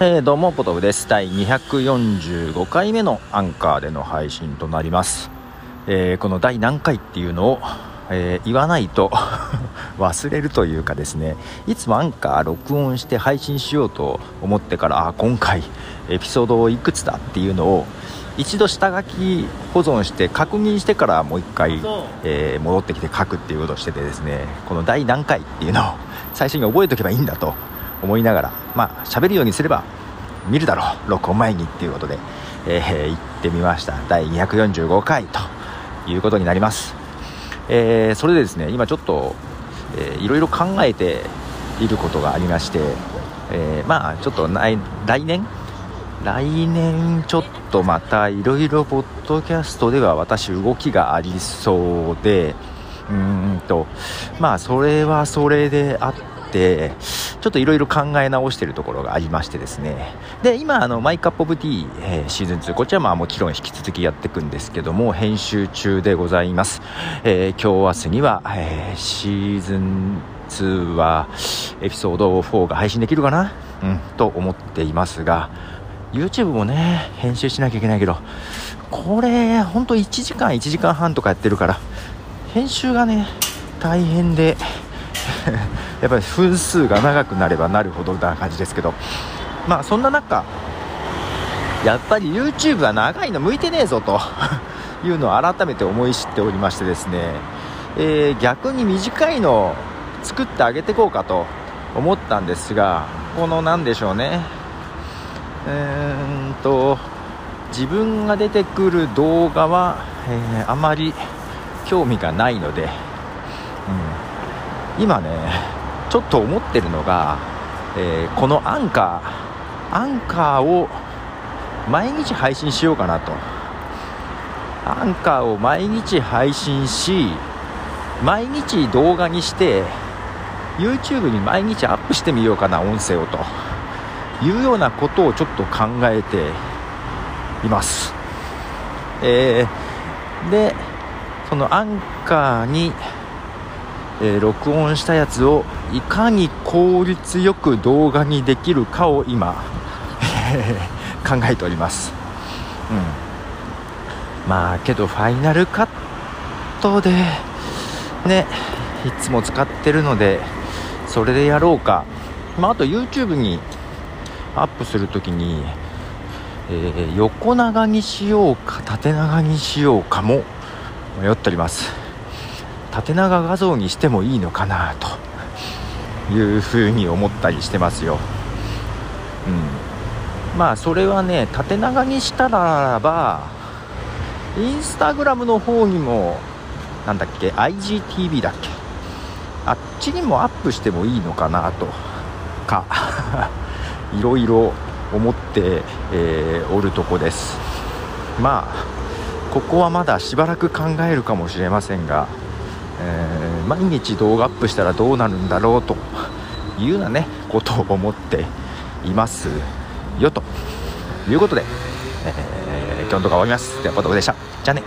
えー、どうもポトフです。第245回目のアンカーでの配信となります、えー、この第何回っていうのを、えー、言わないと 忘れるというかですねいつもアンカー録音して配信しようと思ってからあ今回エピソードいくつだっていうのを一度下書き保存して確認してからもう一回、え戻ってきて書くっていうことをしててですねこの第何回っていうのを最初に覚えておけばいいんだと思いながらまあ喋るようにすれば見るだろう録音前にっていうことで、えー、行ってみました。第245回ということになります、えー、それでですね今ちょっと、え、いろいろ考えていることがありまして、えー、まあちょっと来年？来年ちょっとまたいろいろポッドキャストでは私動きがありそうでうんとまあそれはそれであってちょっといろいろ考え直してるところがありましてですね。で今あのマイカップオブティー、えー、シーズン2こちらはもちろん引き続きやっていくんですけども編集中でございます、えー、今日明日には、えー、シーズン2はエピソード4が配信できるかな？うんと思っていますが YouTube もね編集しなきゃいけないけどこれほんと1時間1時間半とかやってるから編集がね大変でやっぱり分数が長くなればなるほどな感じですけどまあそんな中やっぱり YouTube は長いの向いてねえぞと いうのを改めて思い知っておりましてですね、えー、逆に短いのを作ってあげていこうかと思ったんですがこの何でしょうね。えー、んと自分が出てくる動画は、えー、あまり興味がないので、うん、今ねちょっと思ってるのが、えー、このアンカーアンカーを毎日配信しようかなと。アンカーを毎日配信し毎日動画にして YouTube に毎日アップしてみようかな音声をと。いうようなことをちょっと考えています、えー、でそのアンカーにえー、録音したやつをいかに効率よく動画にできるかを今 考えております、うん、まあけどファイナルカットでねいつも使ってるのでそれでやろうか、まあ、あと YouTube にアップするときに、えー、横長にしようか縦長にしようかも迷っております。縦長画像にしてもいいのかなというふうに思ったりしてますよ。うん、まあそれはね縦長にしたらばインスタグラムの方にもなんだっけ IGTV だっけあっちにもアップしてもいいのかなとか いろいろ思って、えー、おるとこですまあここはまだしばらく考えるかもしれませんがえー、毎日動画アップしたらどうなるんだろうというようなねことを思っていますよということで、えー、今日の動画終わります。ではポトフでした。じゃあね。